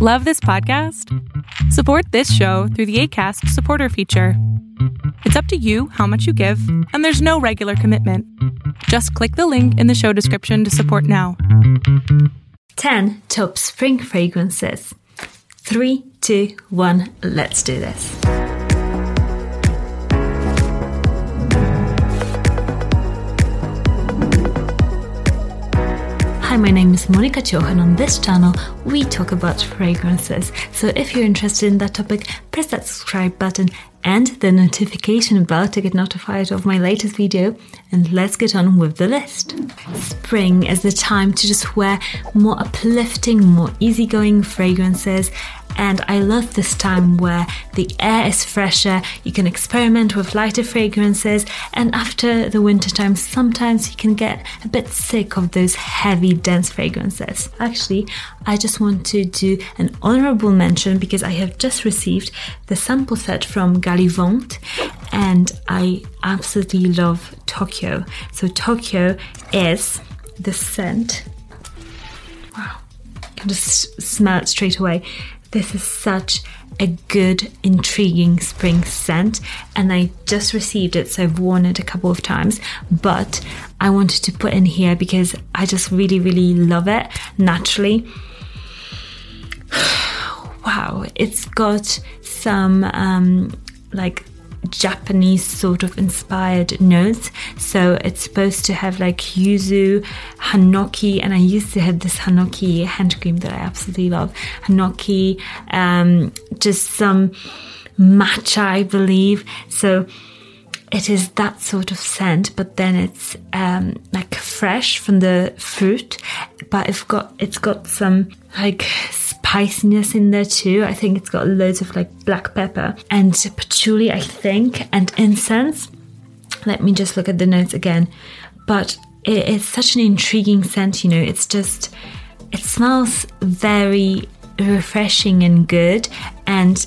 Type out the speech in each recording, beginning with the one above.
Love this podcast? Support this show through the ACAST supporter feature. It's up to you how much you give, and there's no regular commitment. Just click the link in the show description to support now. 10 top spring fragrances. Three, two, one, let's do this. My name is Monika Cioch, and on this channel we talk about fragrances. So if you're interested in that topic, press that subscribe button and the notification bell to get notified of my latest video. And let's get on with the list. Spring is the time to just wear more uplifting, more easygoing fragrances and I love this time where the air is fresher, you can experiment with lighter fragrances, and after the winter time, sometimes you can get a bit sick of those heavy, dense fragrances. Actually, I just want to do an honorable mention because I have just received the sample set from Gallivant and I absolutely love Tokyo. So, Tokyo is the scent. Wow, you can just smell it straight away. This is such a good, intriguing spring scent, and I just received it, so I've worn it a couple of times. But I wanted to put in here because I just really, really love it naturally. wow, it's got some um, like Japanese sort of inspired notes. So it's supposed to have like yuzu, hinoki, and I used to have this hinoki hand cream that I absolutely love. Hinoki, um, just some matcha, I believe. So it is that sort of scent, but then it's um, like fresh from the fruit, but it's got it's got some like spiciness in there too. I think it's got loads of like black pepper and patchouli, I think, and incense. Let me just look at the notes again. But it, it's such an intriguing scent, you know, it's just, it smells very refreshing and good. And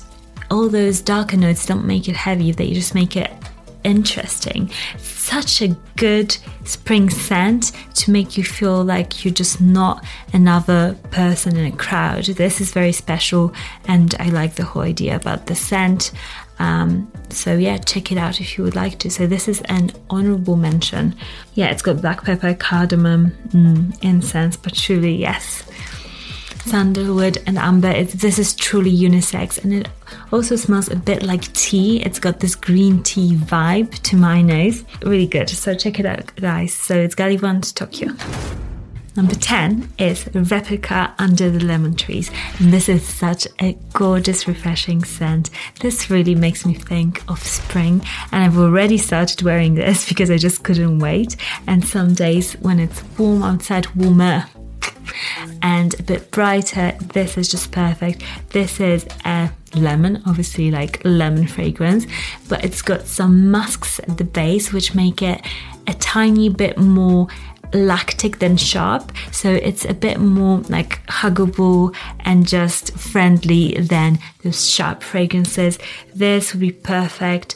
all those darker notes don't make it heavy, they just make it interesting. Such a good spring scent to make you feel like you're just not another person in a crowd. This is very special, and I like the whole idea about the scent. Um, so yeah, check it out if you would like to. So this is an honorable mention. Yeah, it's got black pepper, cardamom, mm, incense, patchouli. Yes, sandalwood and amber. this is truly unisex and it also smells a bit like tea. It's got this green tea vibe to my nose. Really good. So check it out, guys. So it's Gallivant Tokyo. Number 10 is Replica Under the Lemon Trees. And this is such a gorgeous, refreshing scent. This really makes me think of spring. And I've already started wearing this because I just couldn't wait. And some days when it's warm outside, warmer, and a bit brighter. This is just perfect. This is a lemon, obviously like lemon fragrance, but it's got some musks at the base which make it a tiny bit more lactic than sharp. So it's a bit more like huggable and just friendly than those sharp fragrances. This would be perfect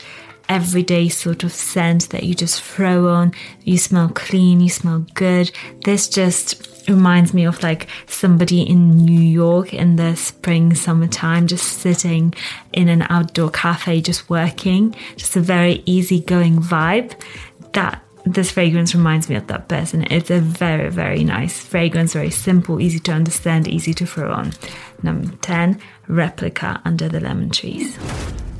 everyday sort of scent that you just throw on. You smell clean, you smell good. This just reminds me of like somebody in New York in the spring, summertime, just sitting in an outdoor cafe, just working, just a very easygoing vibe. That this fragrance reminds me of that person. It's a very, very nice fragrance, very simple, easy to understand, easy to throw on. Number 10, Replica Under the Lemon Trees.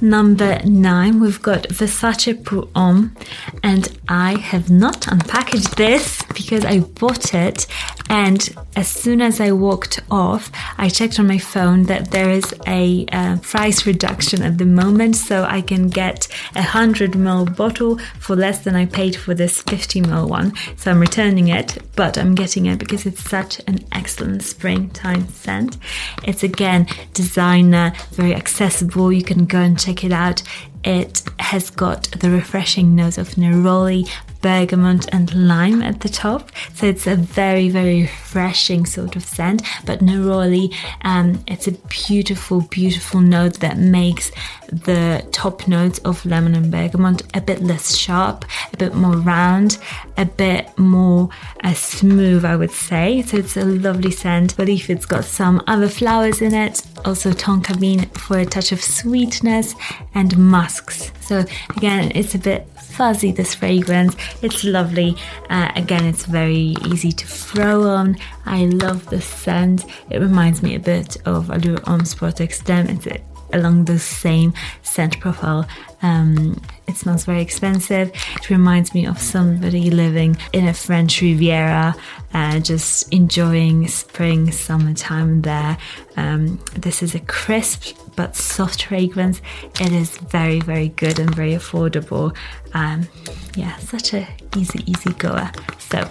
Number nine, we've got Versace Pour Homme, and I have not unpackaged this because I bought it. And as soon as I walked off, I checked on my phone that there is a uh, price reduction at the moment, so I can get a 100 ml bottle for less than I paid for this 50 ml one. So I'm returning it, but I'm getting it because it's such an excellent springtime scent. It's again designer, very accessible. You can go and check it out. It has got the refreshing nose of neroli, bergamot and lime at the top. So it's a very, very refreshing sort of scent. But neroli, um, it's a beautiful, beautiful note that makes the top notes of lemon and bergamot a bit less sharp, a bit more round, a bit more uh, smooth, I would say. So it's a lovely scent. I believe it's got some other flowers in it, also tonka bean for a touch of sweetness and musks. So again, it's a bit fuzzy this fragrance it's lovely uh, again it's very easy to throw on I love the scent it reminds me a bit of Allure Homme Sport Extreme it's along the same scent profile. Um, it smells very expensive. It reminds me of somebody living in a French Riviera, uh, just enjoying spring, summertime there. Um, this is a crisp but soft fragrance. It is very, very good and very affordable. Um, yeah, such a easy, easy goer. So,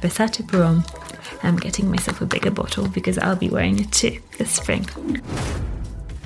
Versace Pour Homme. I'm getting myself a bigger bottle because I'll be wearing it too this spring.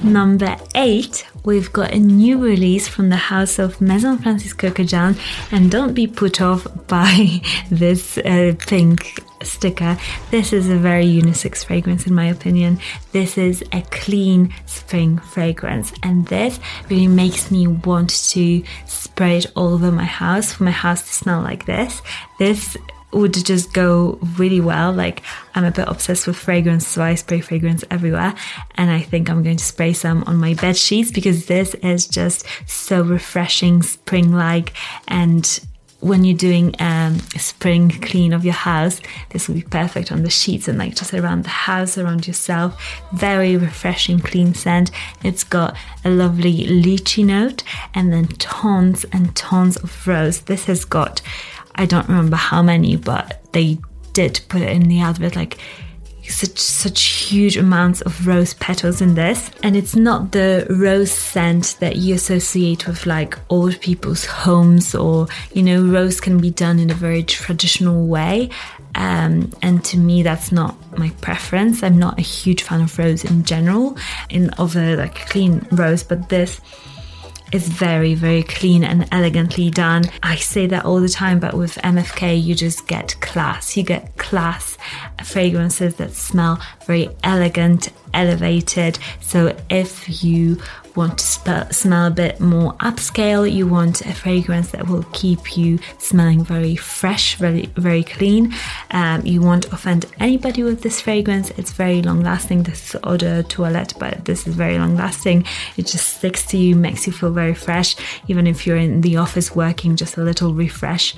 Number eight, we've got a new release from the house of Maison Francis Kurkdjian, and don't be put off by this uh, pink sticker. This is a very unisex fragrance, in my opinion. This is a clean spring fragrance, and this really makes me want to spray it all over my house for my house to smell like this. This would just go really well. Like I'm a bit obsessed with fragrance, so I spray fragrance everywhere. And I think I'm going to spray some on my bed sheets because this is just so refreshing, spring-like, and when you're doing um, a spring clean of your house, this will be perfect on the sheets and like just around the house, around yourself. Very refreshing, clean scent. It's got a lovely lychee note and then tons and tons of rose. This has got I don't remember how many, but they did put in the advert like such such huge amounts of rose petals in this. And it's not the rose scent that you associate with like old people's homes or you know rose can be done in a very traditional way. Um, and to me that's not my preference. I'm not a huge fan of rose in general in a like clean rose but this is very, very clean and elegantly done. I say that all the time, but with MFK, you just get class. You get class fragrances that smell very elegant, elevated. So if you want to sp- smell a bit more upscale, you want a fragrance that will keep you smelling very fresh, very, very clean. Um, you won't offend anybody with this fragrance. It's very long lasting. This is eau de toilette, but this is very long lasting. It just sticks to you, makes you feel very fresh, even if you're in the office working, just a little refresh.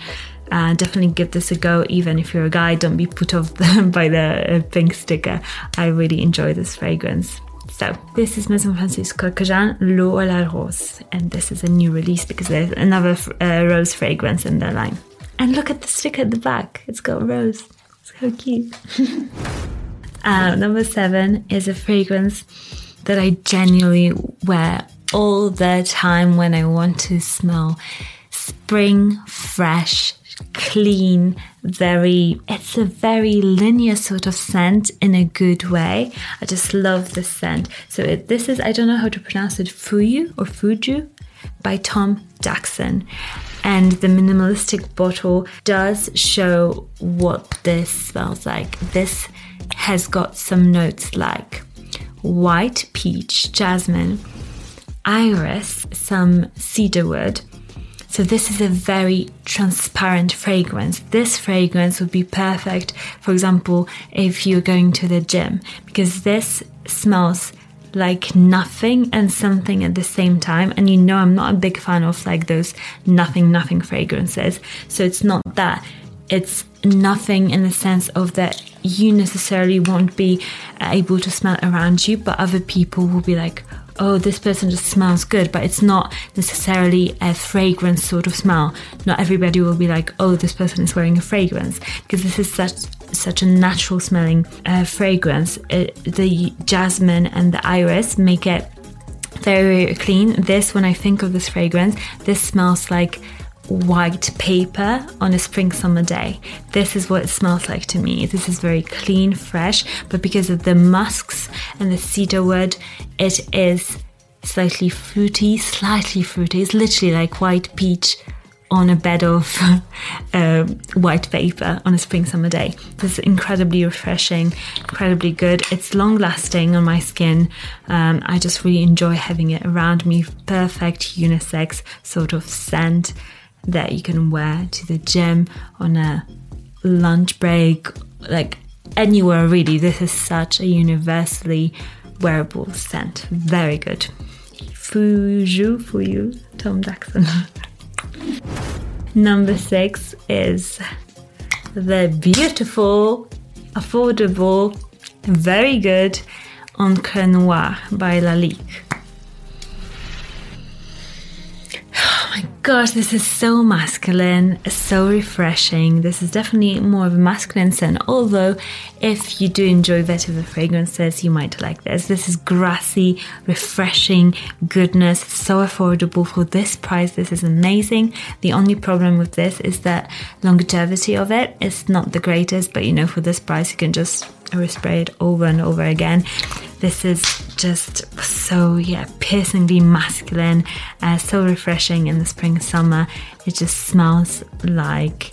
Uh, definitely give this a go even if you're a guy don't be put off by the uh, pink sticker i really enjoy this fragrance so this is Maison Francis Kurkdjian L'eau à la rose, and this is a new release because there's another uh, rose fragrance in their line. And look at the sticker at the back; it's got rose. It's so cute. uh, number seven is a fragrance that I genuinely wear all the time when I want to smell spring, fresh, clean, very, it's a very linear sort of scent in a good way. I just love this scent. So it, this is, I don't know how to pronounce it, Fuyu or Fuju by Tom Daxon. And the minimalistic bottle does show what this smells like. This has got some notes like white peach, jasmine, iris, some cedarwood, so this is a very transparent fragrance. This fragrance would be perfect, for example, if you're going to the gym, because this smells like nothing and something at the same time. And you know, I'm not a big fan of like those nothing, nothing fragrances. So it's not that. It's nothing in the sense of that you necessarily won't be able to smell around you, but other people will be like, oh, this person just smells good, but it's not necessarily a fragrance sort of smell. Not everybody will be like, oh, this person is wearing a fragrance because this is such such a natural smelling uh, fragrance. It, the jasmine and the iris make it very, very clean. This, when I think of this fragrance, this smells like white paper on a spring summer day. This is what it smells like to me. This is very clean, fresh, but because of the musks and the cedarwood, it is slightly fruity, slightly fruity. It's literally like white peach on a bed of uh, white paper on a spring summer day. This is incredibly refreshing, incredibly good. It's long lasting on my skin. Um, I just really enjoy having it around me. Perfect unisex sort of scent that you can wear to the gym on a lunch break, like anywhere really. This is such a universally wearable scent. Very good. Fuju for you, Tom Daxon. Number six is the beautiful, affordable, very good Encre Noire by Lalique. Gosh, this is so masculine, so refreshing. This is definitely more of a masculine scent. Although, if you do enjoy vetiver fragrances, you might like this. This is grassy, refreshing goodness, so affordable for this price. This is amazing. The only problem with this is that longevity of it is not the greatest, but you know, for this price, you can just respray it over and over again. This is just so, yeah, piercingly masculine, uh, so refreshing in the spring summer. It just smells like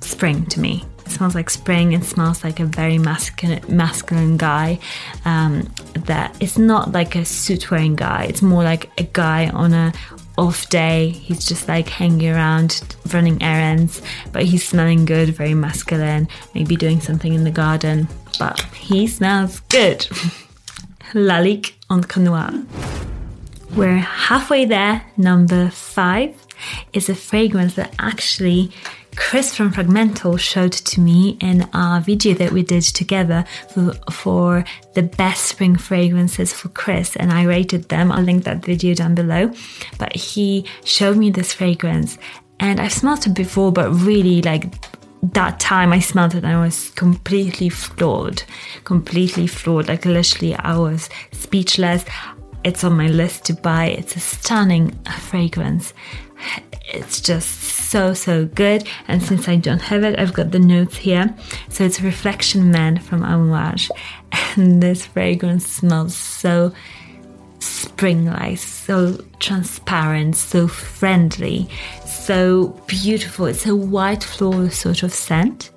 spring to me. It smells like spring. It smells like a very masculine, masculine guy. Um, that it's not like a suit wearing guy. It's more like a guy on a off day. He's just like hanging around, running errands, but he's smelling good, very masculine. Maybe doing something in the garden, but he smells good. Lalique Encre Noire. We're halfway there. Number five is a fragrance that actually Chris from Fragmental showed to me in our video that we did together for, for, the best spring fragrances for Chris, and I rated them. I'll link that video down below. But he showed me this fragrance, and I've smelled it before, but really like that time I smelled it I was completely floored, completely floored. Like literally, I was speechless. It's on my list to buy. It's a stunning fragrance. It's just so, so good. And since I don't have it, I've got the notes here. So it's Reflection Man from Amouage. And this fragrance smells so spring like, so transparent, so friendly, so beautiful. It's a white floral sort of scent,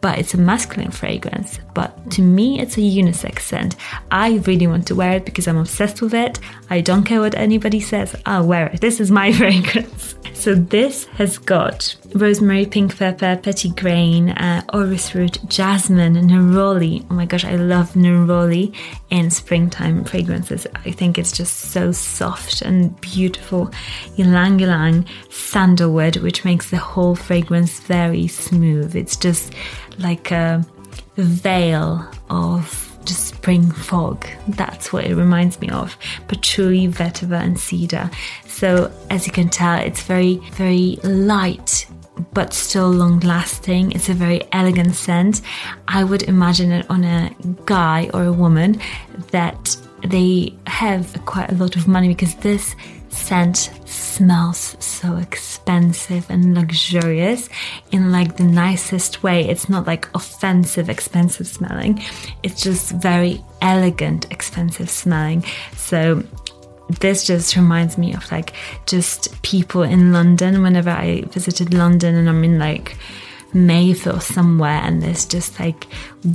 but it's a masculine fragrance. But to me, it's a unisex scent. I really want to wear it because I'm obsessed with it. I don't care what anybody says, I'll wear it. This is my fragrance. So this has got rosemary, pink pepper, petitgrain, uh, orris root, jasmine, neroli. Oh my gosh, I love neroli in springtime fragrances. I think it's just so soft and beautiful. Ylang ylang, sandalwood, which makes the whole fragrance very smooth. It's just like a veil of just spring fog. That's what it reminds me of. Patchouli, vetiver, and cedar. So, as you can tell, it's very, very light but still long lasting. It's a very elegant scent. I would imagine it on a guy or a woman that they have quite a lot of money because this scent smells so expensive and luxurious in like the nicest way. It's not like offensive, expensive smelling. It's just very elegant, expensive smelling. So this just reminds me of like just people in London whenever I visited London and I'm in like Mayfair somewhere and there's just like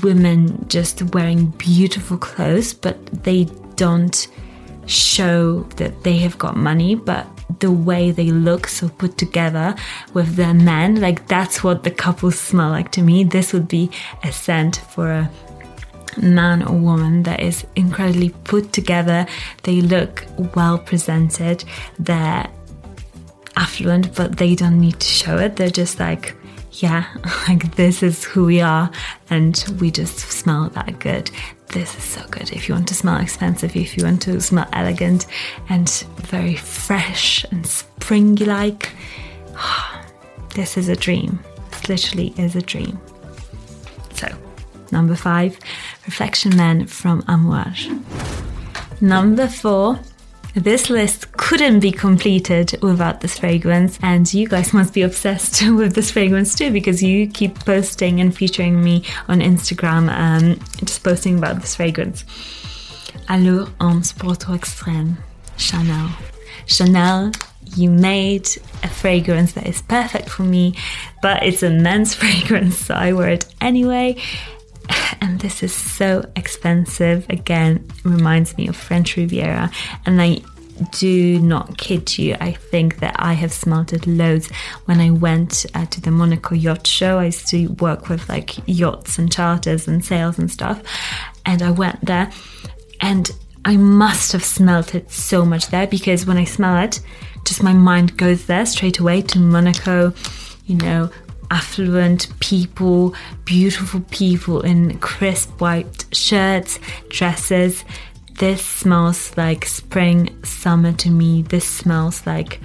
women just wearing beautiful clothes but they don't show that they have got money, but the way they look so put together with their men, like that's what the couples smell like to me. This would be a scent for a man or woman that is incredibly put together. They look well presented. They're affluent, but they don't need to show it. They're just like, yeah, like this is who we are, and we just smell that good this is so good. If you want to smell expensive, if you want to smell elegant and very fresh and springy like, this is a dream. This literally is a dream. So, number five, Reflection Man from Amouage. Number four, this list couldn't be completed without this fragrance, and you guys must be obsessed with this fragrance too because you keep posting and featuring me on Instagram, um, just posting about this fragrance. Allure Homme Sport Extrême, Chanel. Chanel you made a fragrance that is perfect for me, but it's a men's fragrance, so I wear it anyway. And this is so expensive. Again, reminds me of French Riviera. And I do not kid you. I think that I have smelled it loads when I went uh, to the Monaco Yacht Show. I used to work with like yachts and charters and sales and stuff. And I went there and I must have smelled it so much there because when I smell it, just my mind goes there straight away to Monaco, you know, affluent people, beautiful people in crisp white shirts, dresses. This smells like spring, summer to me. This smells like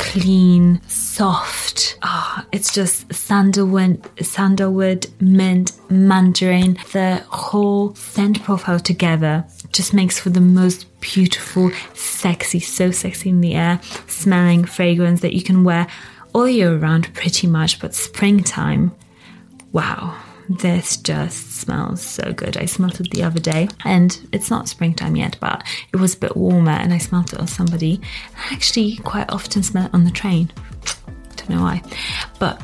clean, soft. Oh, it's just sandalwood, sandalwood, mint, mandarin. The whole scent profile together just makes for the most beautiful, sexy, so sexy in the air, smelling fragrance that you can wear all year round pretty much, but springtime, wow this just smells so good. I smelled it the other day and it's not springtime yet, but it was a bit warmer and I smelled it on somebody. I actually quite often smell it on the train. Don't know why. But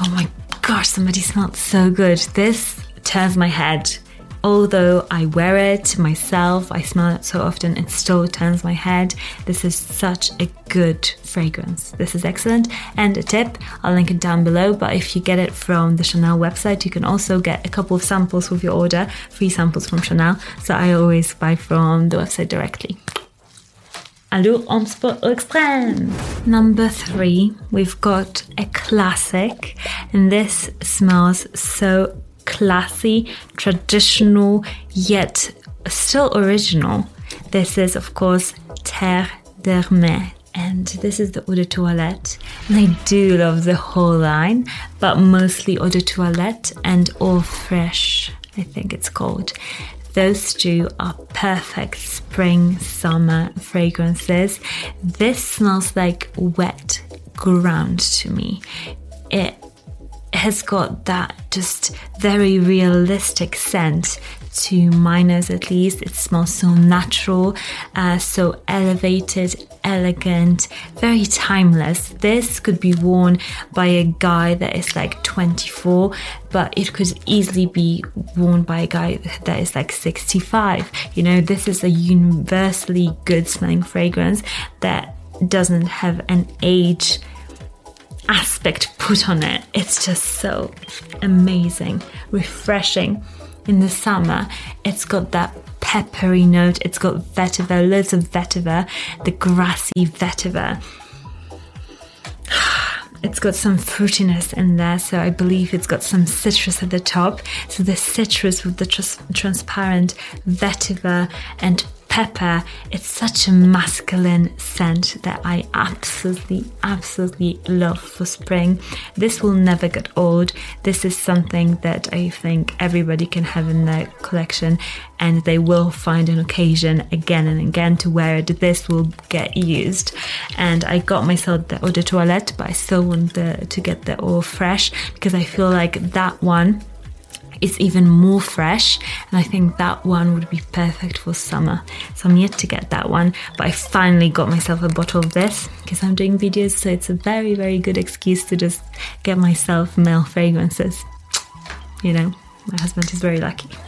oh my gosh, somebody smelled so good. This turns my head Although I wear it myself, I smell it so often, it still turns my head. This is such a good fragrance. This is excellent. And a tip, I'll link it down below. But if you get it from the Chanel website, you can also get a couple of samples with your order, free samples from Chanel. So I always buy from the website directly. Allure Homme Sport Extrême. Number three, we've got a classic, and this smells so classy, traditional, yet still original. This is, of course, Terre d'Hermès. And this is the eau de toilette. And I do love the whole line, but mostly eau de toilette and eau Fresh, I think it's called. Those two are perfect spring summer fragrances. This smells like wet ground to me. It has got that just very realistic scent to nose at least. It smells so natural, uh, so elevated, elegant, very timeless. This could be worn by a guy that is like 24, but it could easily be worn by a guy that is like 65. You know, this is a universally good smelling fragrance that doesn't have an age aspect put on it. It's just so amazing, refreshing. In the summer, it's got that peppery note, it's got vetiver, loads of vetiver, the grassy vetiver. It's got some fruitiness in there, so I believe it's got some citrus at the top. So the citrus with the tr- transparent vetiver and pepper. It's such a masculine scent that I absolutely, absolutely love for spring. This will never get old. This is something that I think everybody can have in their collection and they will find an occasion again and again to wear it. This will get used. And I got myself the eau de toilette, but I still want the, to get the eau fresh because I feel like that one it's even more fresh and I think that one would be perfect for summer. So I'm yet to get that one, but I finally got myself a bottle of this because I'm doing videos, so it's a very, very good excuse to just get myself male fragrances. You know, my husband is very lucky.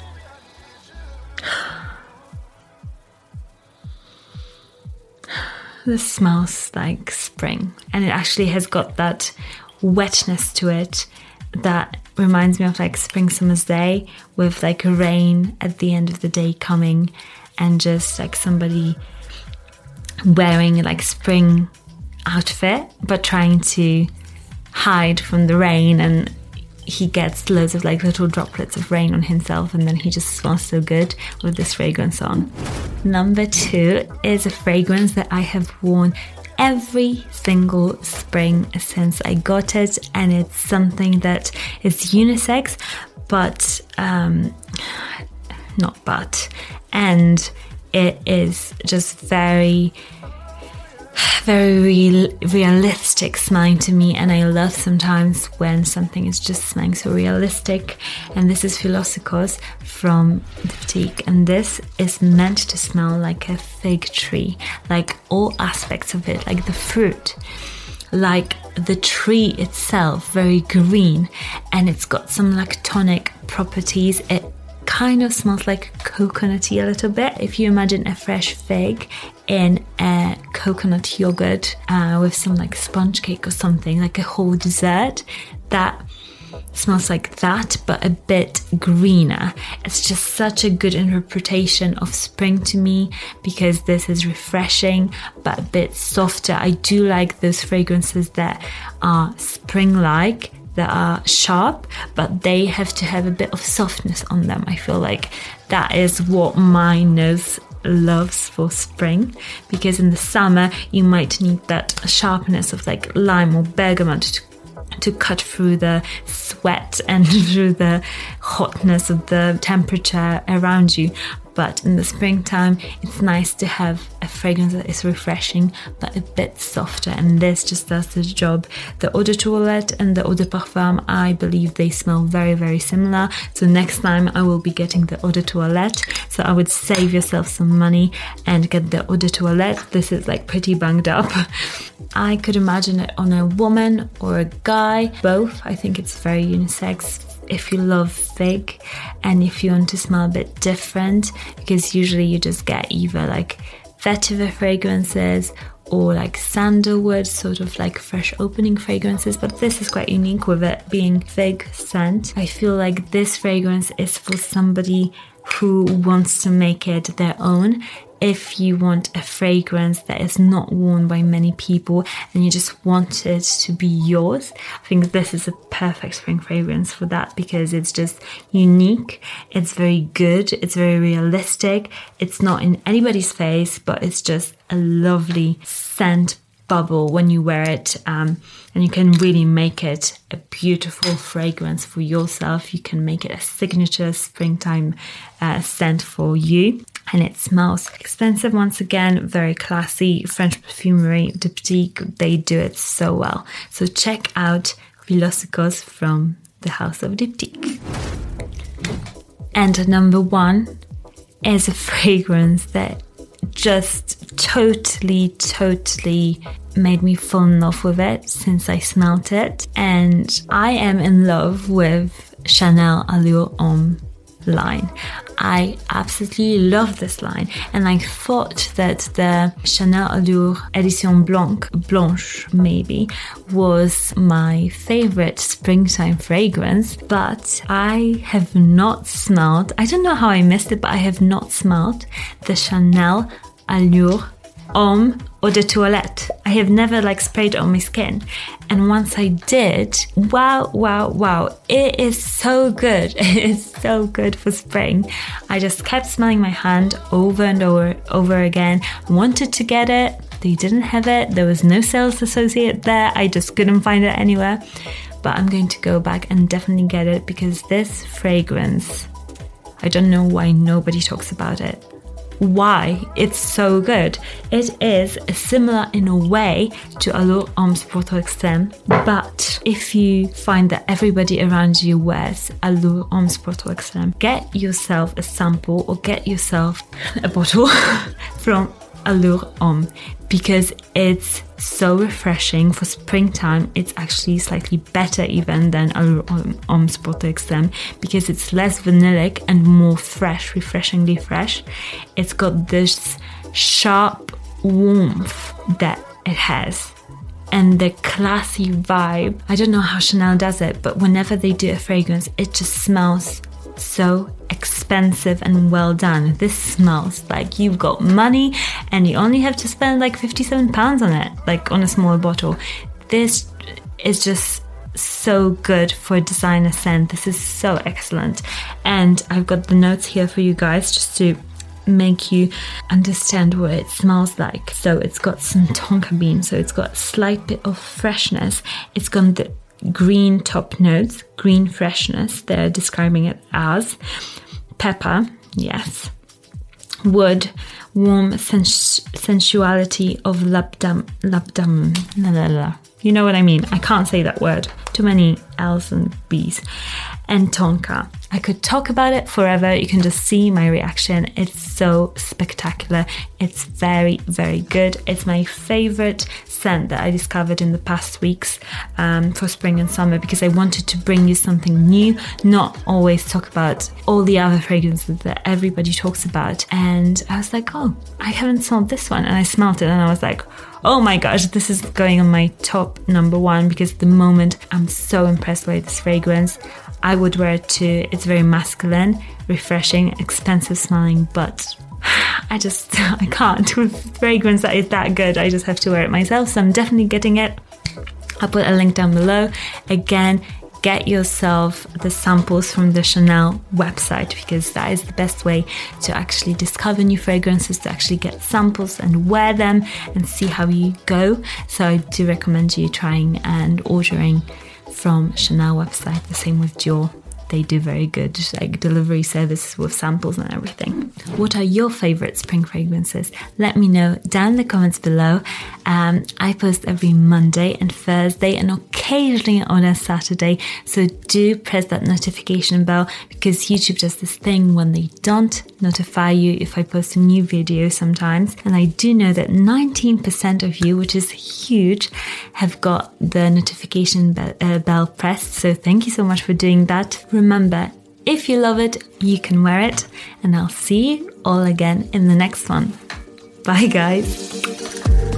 This smells like spring and it actually has got that wetness to it that reminds me of like spring summer's day with like a rain at the end of the day coming and just like somebody wearing like spring outfit but trying to hide from the rain and he gets loads of like little droplets of rain on himself and then he just smells so good with this fragrance on. Number two is a fragrance that I have worn every single spring since I got it, and it's something that is unisex, but um, not but, and it is just very very real, realistic smelling to me, and I love sometimes when something is just smelling so realistic. And this is Philosophos from Diptyque, and this is meant to smell like a fig tree, like all aspects of it, like the fruit like the tree itself, very green, and it's got some lactonic properties. It kind of smells like coconutty a little bit. If you imagine a fresh fig in a coconut yogurt uh, with some like sponge cake or something, like a whole dessert, that smells like that, but a bit greener. It's just such a good interpretation of spring to me because this is refreshing but a bit softer. I do like those fragrances that are spring like. That are sharp, but they have to have a bit of softness on them. I feel like that is what my nose loves for spring because in the summer you might need that sharpness of like lime or bergamot to to cut through the sweat and through the hotness of the temperature around you. But in the springtime, it's nice to have a fragrance that is refreshing but a bit softer, and this just does the job. The Eau de Toilette and the Eau de Parfum, I believe they smell very, very similar. So next time I will be getting the Eau de Toilette. So I would save yourself some money and get the Eau de Toilette. This is like pretty banged up. I could imagine it on a woman or a guy, both. I think it's very unisex if you love fig and if you want to smell a bit different because usually you just get either like vetiver fragrances or like sandalwood sort of like fresh opening fragrances but this is quite unique with it being fig scent. I feel like this fragrance is for somebody who wants to make it their own. If you want a fragrance that is not worn by many people and you just want it to be yours, I think this is a perfect spring fragrance for that because it's just unique, it's very good, it's very realistic, it's not in anybody's face, but it's just a lovely scent bubble when you wear it um, and you can really make it a beautiful fragrance for yourself you can make it a signature springtime uh, scent for you and it smells expensive once again, very classy. French perfumery, Diptyque, they do it so well. So check out Philosophos from the House of Diptyque. And number one is a fragrance that just totally, totally made me fall in love with it since I smelt it. And I am in love with Chanel Allure Homme line. I absolutely love this line, and I thought that the Chanel Allure Edition Blanc, Blanche maybe, was my favorite springtime fragrance, but I have not smelled, I don't know how I missed it, but I have not smelled the Chanel Allure Homme eau de toilette. I have never like sprayed on my skin. And once I did, wow, wow, wow, it is so good. It is so good for spring. I just kept smelling my hand over and over, over again. Wanted to get it. They didn't have it. There was no sales associate there. I just couldn't find it anywhere. But I'm going to go back and definitely get it because this fragrance, I don't know why nobody talks about it why it's so good. It is similar in a way to Allure Homme Extreme, but if you find that everybody around you wears Allure Homme Extreme, get yourself a sample or get yourself a bottle from Allure Homme because it's so refreshing for springtime. It's actually slightly better even than Allure Homme Sport Extreme because it's less vanillic and more fresh, refreshingly fresh. It's got this sharp warmth that it has and the classy vibe. I don't know how Chanel does it, but whenever they do a fragrance, it just smells so expensive and well done. This smells like you've got money and you only have to spend like 57 pounds on it, like on a small bottle. This is just so good for a designer scent. This is so excellent. And I've got the notes here for you guys just to make you understand what it smells like. So it's got some tonka bean, so it's got a slight bit of freshness. It's got the green top notes, green freshness, they're describing it as. Pepper, yes. Wood, warm sens- sensuality of labdam labdam la, la, la. You know what I mean? I can't say that word. Too many L's and B's. And tonka. I could talk about it forever. You can just see my reaction. It's so spectacular. It's very, very good. It's my favorite scent that I discovered in the past weeks um, for spring and summer because I wanted to bring you something new, not always talk about all the other fragrances that everybody talks about. And I was like, oh, I haven't smelled this one. And I smelled it and I was like, oh my gosh, this is going on my top number one because the moment I'm so impressed by this fragrance. I would wear it too. It's very masculine, refreshing, expensive smelling, but I just I can't with fragrance that is that good. I just have to wear it myself. So I'm definitely getting it. I'll put a link down below. Again, get yourself the samples from the Chanel website because that is the best way to actually discover new fragrances, to actually get samples and wear them and see how you go. So I do recommend you trying and ordering from Chanel website. The same with Dior they do very good like delivery services with samples and everything. What are your favorite spring fragrances? Let me know down in the comments below. Um, I post every Monday and Thursday and occasionally on a Saturday. So do press that notification bell because YouTube does this thing when they don't notify you if I post a new video sometimes. And I do know that 19% of you, which is huge, have got the notification uh, bell pressed. So thank you so much for doing that. Remember, if you love it, you can wear it. And I'll see you all again in the next one. Bye, guys.